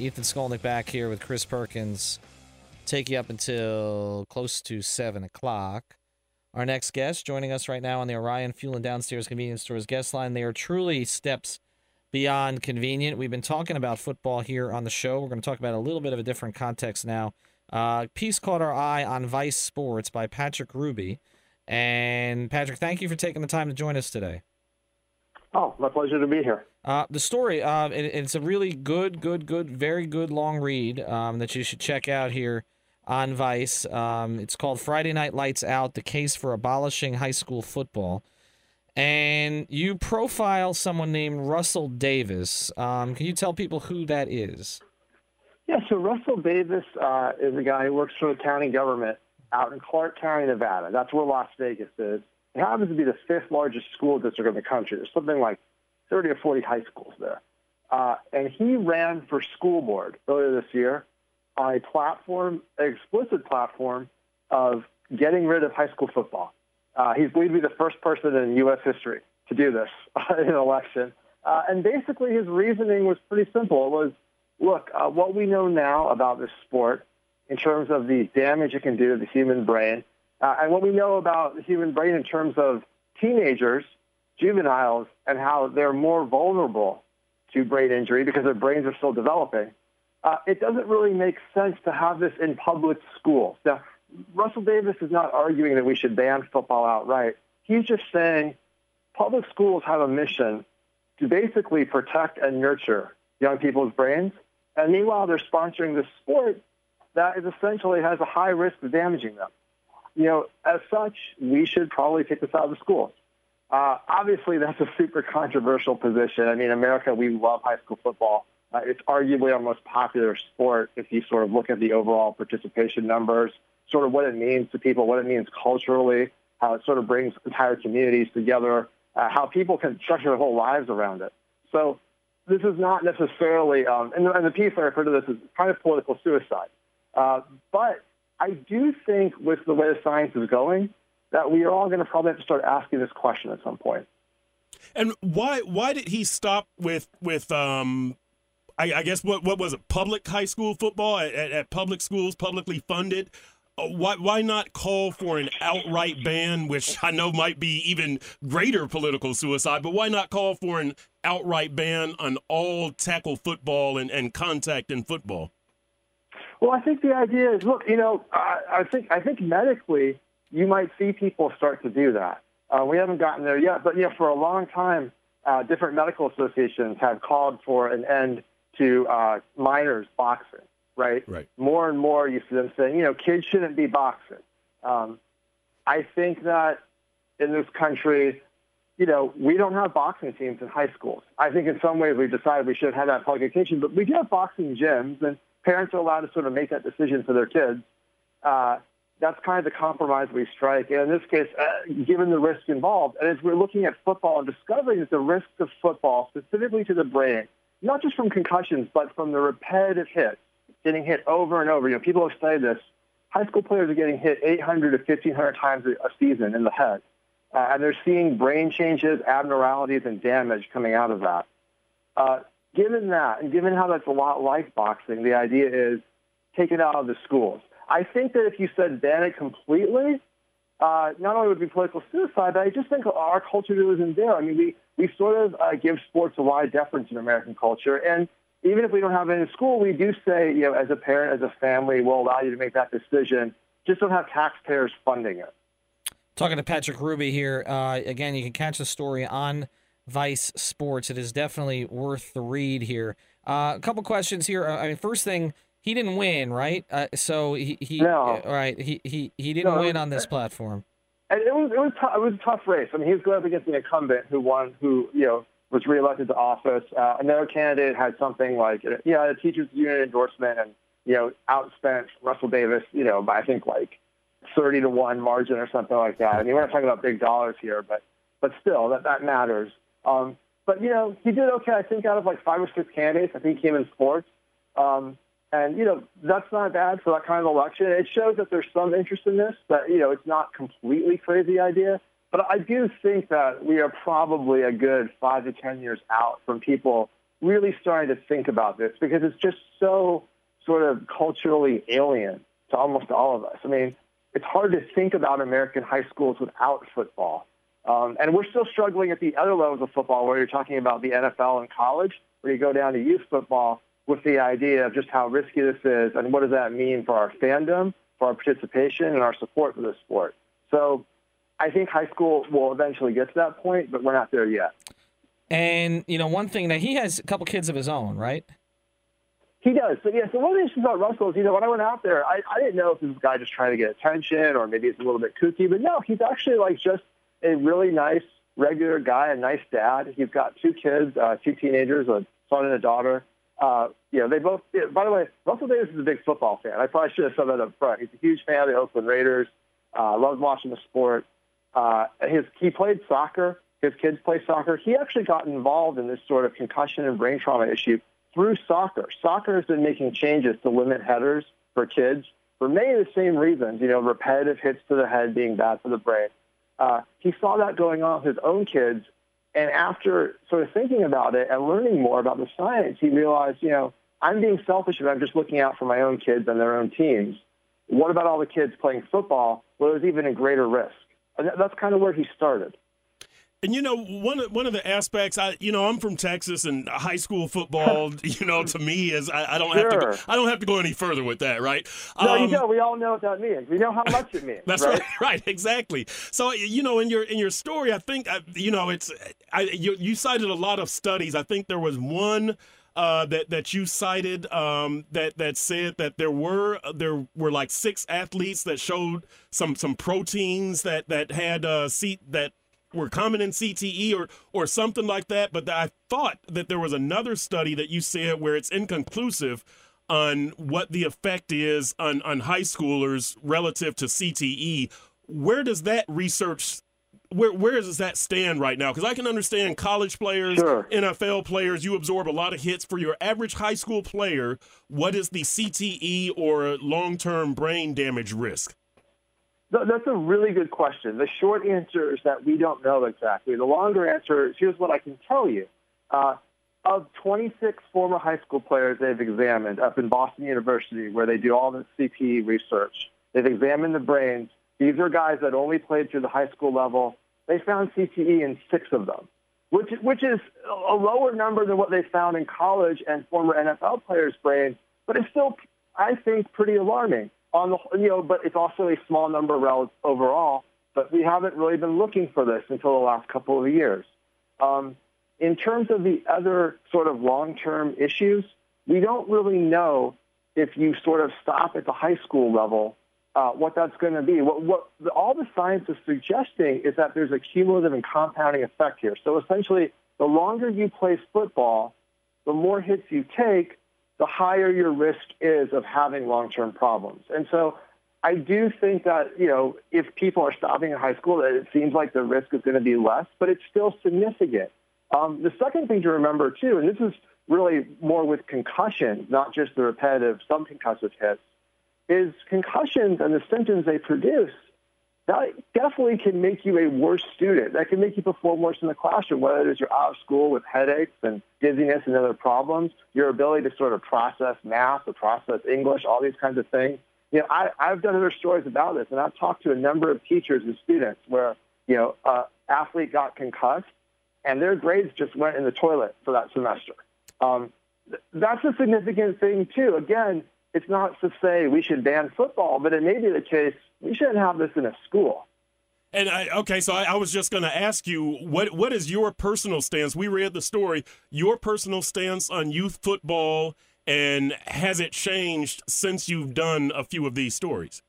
Ethan Skolnick back here with Chris Perkins. Take you up until close to 7 o'clock. Our next guest joining us right now on the Orion Fuel and Downstairs Convenience Stores guest line. They are truly steps beyond convenient. We've been talking about football here on the show. We're going to talk about a little bit of a different context now. Uh, piece caught our eye on Vice Sports by Patrick Hruby. And Patrick, thank you for taking the time to join us today. Oh, my pleasure to be here. Uh, the story, uh, it, it's a really good, good, good, very good long read um, that you should check out here on Vice. Um, it's called Friday Night Lights Out The Case for Abolishing High School Football. And you profile someone named Russell Davis. Um, can you tell people who that is? Yeah, so Russell Davis uh, is a guy who works for the county government out in Clark County, Nevada. That's where Las Vegas is. It happens to be the fifth largest school district in the country. There's something like 30 or 40 high schools there. Uh, and he ran for school board earlier this year on a platform, an explicit platform of getting rid of high school football. Uh, he's believed to be the first person in U.S. history to do this in an election. Uh, and basically, his reasoning was pretty simple. It was, look, uh, what we know now about this sport in terms of the damage it can do to the human brain, uh, and what we know about the human brain in terms of teenagers, juveniles, and how they're more vulnerable to brain injury because their brains are still developing, uh, it doesn't really make sense to have this in public schools. Now, Russell Davis is not arguing that we should ban football outright. He's just saying public schools have a mission to basically protect and nurture young people's brains. And meanwhile, they're sponsoring this sport that is essentially has a high risk of damaging them. You know, as such, we should probably take this out of the schools. Uh, obviously, that's a super controversial position. I mean, America, we love high school football. Uh, it's arguably our most popular sport if you sort of look at the overall participation numbers, sort of what it means to people, what it means culturally, how it sort of brings entire communities together, uh, how people can structure their whole lives around it. So this is not necessarily, um, and, the, and the piece I refer to this as kind of political suicide. Uh, but I do think with the way the science is going, that we are all going to probably have to start asking this question at some point. And why why did he stop with with um I, I guess what what was it public high school football at, at public schools publicly funded? Uh, why why not call for an outright ban, which I know might be even greater political suicide, but why not call for an outright ban on all tackle football and, and contact in football? Well, I think the idea is, look, you know, I, I think I think medically you might see people start to do that. Uh, we haven't gotten there yet, but you know, for a long time, uh, different medical associations have called for an end to uh, minors boxing. Right? Right. More and more, you see them saying, you know, kids shouldn't be boxing. Um, I think that in this country, you know, we don't have boxing teams in high schools. I think in some ways we've decided we should have that public education, but we do have boxing gyms, and parents are allowed to sort of make that decision for their kids. Uh, that's kind of the compromise we strike. And in this case, uh, given the risk involved, and as we're looking at football and discovering that the risks of football, specifically to the brain, not just from concussions, but from the repetitive hits, getting hit over and over. You know, people have studied this. High school players are getting hit 800 to 1,500 times a season in the head. Uh, and they're seeing brain changes, abnormalities, and damage coming out of that. Uh, given that, and given how that's a lot like boxing, the idea is take it out of the schools. I think that if you said ban it completely, uh, not only would it be political suicide, but I just think our culture isn't there. I mean, we, we sort of uh, give sports a wide deference in American culture. And even if we don't have it in school, we do say, you know, as a parent, as a family, we'll allow you to make that decision. Just don't have taxpayers funding it. Talking to Patrick Hruby here. Uh, again, you can catch the story on Vice Sports. It is definitely worth the read here. Uh, a couple questions here. Uh, I mean, first thing, he didn't win, right? Uh, so he, he no. right, he he he didn't no, win on this platform. And it was it was t- it was a tough race. I mean, he was going up against an incumbent who won, who you know was reelected to office. Uh, another candidate had something like, you know, a teachers union endorsement and, you know, outspent Russell Davis, you know, by I think like 30 to 1 margin or something like that. I mean, we're not talking about big dollars here, but, but still, that, that matters. Um, but, you know, he did okay, I think, out of like five or six candidates. I think he came in fourth. Um, and, you know, that's not bad for that kind of election. It shows that there's some interest in this, but, you know, it's not completely crazy idea. But I do think that we are probably a good five to 10 years out from people really starting to think about this because it's just so sort of culturally alien to almost all of us. I mean, it's hard to think about American high schools without football. Um, and we're still struggling at the other levels of football where you're talking about the NFL and college, where you go down to youth football with the idea of just how risky this is and what does that mean for our fandom, for our participation, and our support for the sport. So I think high school will eventually get to that point, but we're not there yet. And you know, one thing that he has a couple kids of his own, right? He does. So yeah. So one of the issues about Russell is, you know, when I went out there, I, I didn't know if this guy just trying to get attention or maybe he's a little bit kooky, but no, he's actually like just a really nice, regular guy, a nice dad. He's got two kids, uh, two teenagers, a son and a daughter. Uh, you know, they both. By the way, Russell Davis is a big football fan. I probably should have said that up front. He's a huge fan of the Oakland Raiders. Uh, loves watching the sport. Uh, his he played soccer. His kids play soccer. He actually got involved in this sort of concussion and brain trauma issue through soccer. Soccer has been making changes to limit headers for kids for many of the same reasons. You know, repetitive hits to the head being bad for the brain. Uh, he saw that going on with his own kids, and after sort of thinking about it and learning more about the science, he realized, you know, I'm being selfish if I'm just looking out for my own kids and their own teams. What about all the kids playing football? Well, there's even a greater risk. And that's kind of where he started. And you know, one of, one of the aspects, I you know, I'm from Texas, and high school football, you know, to me is I, I don't sure. have to I don't have to go any further with that, right? No, um, you don't. We all know what that means. We know how much it means. That's right, right, right exactly. So you know, in your in your story, I think you know it's I, you, you cited a lot of studies. I think there was one. Uh, that that you cited um, that that said that there were there were like six athletes that showed some some proteins that that had uh, seat that were common in CTE or or something like that. But I thought that there was another study that you said where it's inconclusive on what the effect is on on high schoolers relative to CTE. Where does that research where where does that stand right now? Because I can understand college players, sure. NFL players, you absorb a lot of hits. For your average high school player, what is the CTE or long term brain damage risk? That's a really good question. The short answer is that we don't know exactly. The longer answer is here's what I can tell you. Uh, of 26 former high school players they've examined up in Boston University, where they do all the CTE research, they've examined the brains. These are guys that only played through the high school level. They found CTE in six of them, which, which is a lower number than what they found in college and former NFL players' brains, but it's still, I think, pretty alarming on the you know, but it's also a small number overall. But we haven't really been looking for this until the last couple of years. Um, in terms of the other sort of long-term issues, we don't really know if you sort of stop at the high school level uh, what that's going to be. What, what the, all the science is suggesting is that there's a cumulative and compounding effect here. So essentially, the longer you play football, the more hits you take, the higher your risk is of having long-term problems. And so I do think that, you know, if people are stopping in high school, it seems like the risk is going to be less, but it's still significant. Um, the second thing to remember, too, and this is really more with concussion, not just the repetitive subconcussive hits, is concussions and the symptoms they produce that definitely can make you a worse student. That can make you perform worse in the classroom, whether it is you're out of school with headaches and dizziness and other problems, your ability to sort of process math or process English, all these kinds of things. You know, I, I've done other stories about this, and I've talked to a number of teachers and students where, you know, an athlete got concussed and their grades just went in the toilet for that semester. Um, that's a significant thing, too. Again, it's not to say we should ban football, but it may be the case we shouldn't have this in a school. And I, okay, so I, I was just going to ask you what what is your personal stance? We read the story. Your personal stance on youth football, and has it changed since you've done a few of these stories?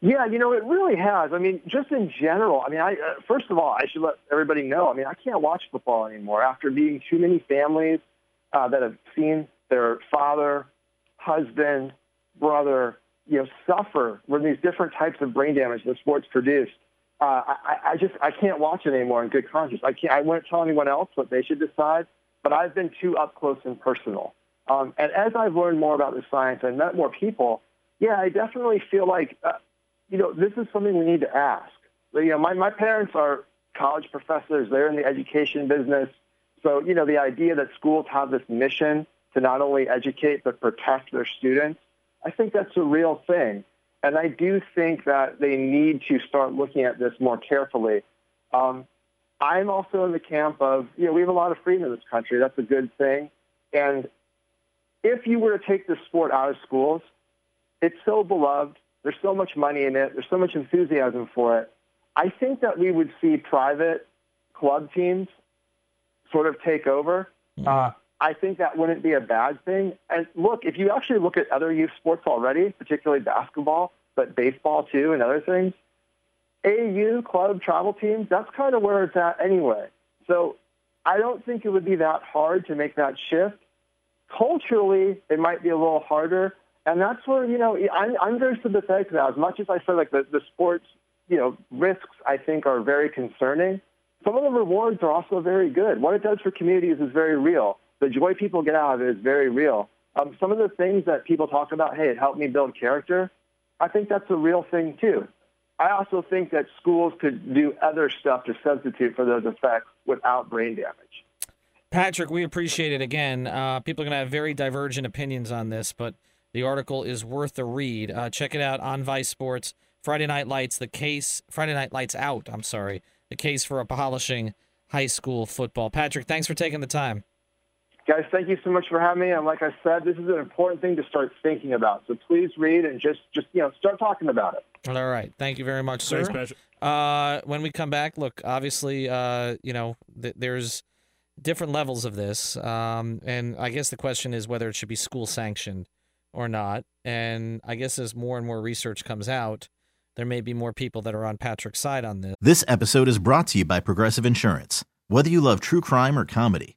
Yeah, you know, it really has. I mean, just in general, I mean, I uh, first of all, I should let everybody know. I mean, I can't watch football anymore after being too many families uh, that have seen their father, husband, brother, you know, suffer from these different types of brain damage that sports produce. Uh, I, I just I can't watch it anymore in good conscience. I can't. I won't tell anyone else what they should decide, but I've been too up close and personal. Um, and as I've learned more about the science and met more people, yeah, I definitely feel like uh, you know, this is something we need to ask. You know, my, my parents are college professors. They're in the education business. So, you know, the idea that schools have this mission to not only educate but protect their students, I think that's a real thing. And I do think that they need to start looking at this more carefully. Um, I'm also in the camp of, you know, we have a lot of freedom in this country. That's a good thing. And if you were to take this sport out of schools, it's so beloved. There's so much money in it. There's so much enthusiasm for it. I think that we would see private club teams sort of take over. Mm-hmm. Uh, I think that wouldn't be a bad thing. And look, if you actually look at other youth sports already, particularly basketball, but baseball too, and other things, AU club travel teams, that's kind of where it's at anyway. So I don't think it would be that hard to make that shift. Culturally, it might be a little harder, and that's where, you know, I'm, I'm very sympathetic to that. As much as I feel like the, the sports, you know, risks, I think, are very concerning, some of the rewards are also very good. What it does for communities is very real. The joy people get out of it is very real. Um, some of the things that people talk about, hey, it helped me build character, I think that's a real thing too. I also think that schools could do other stuff to substitute for those effects without brain damage. Patrick, we appreciate it again. Uh, people are going to have very divergent opinions on this, but the article is worth a read. Uh, check it out on Vice Sports. Friday Night Lights, the case. Friday Night Lights Out. I'm sorry, the case for abolishing high school football. Patrick, thanks for taking the time. Guys, thank you so much for having me. And like I said, this is an important thing to start thinking about. So please read and just, just you know, start talking about it. All right. Thank you very much, sir. Thanks, Patrick. Uh, when we come back, look, obviously, uh, you know, th- there's different levels of this, um, and I guess the question is whether it should be school sanctioned or not. And I guess as more and more research comes out, there may be more people that are on Patrick's side on this. This episode is brought to you by Progressive Insurance. Whether you love true crime or comedy,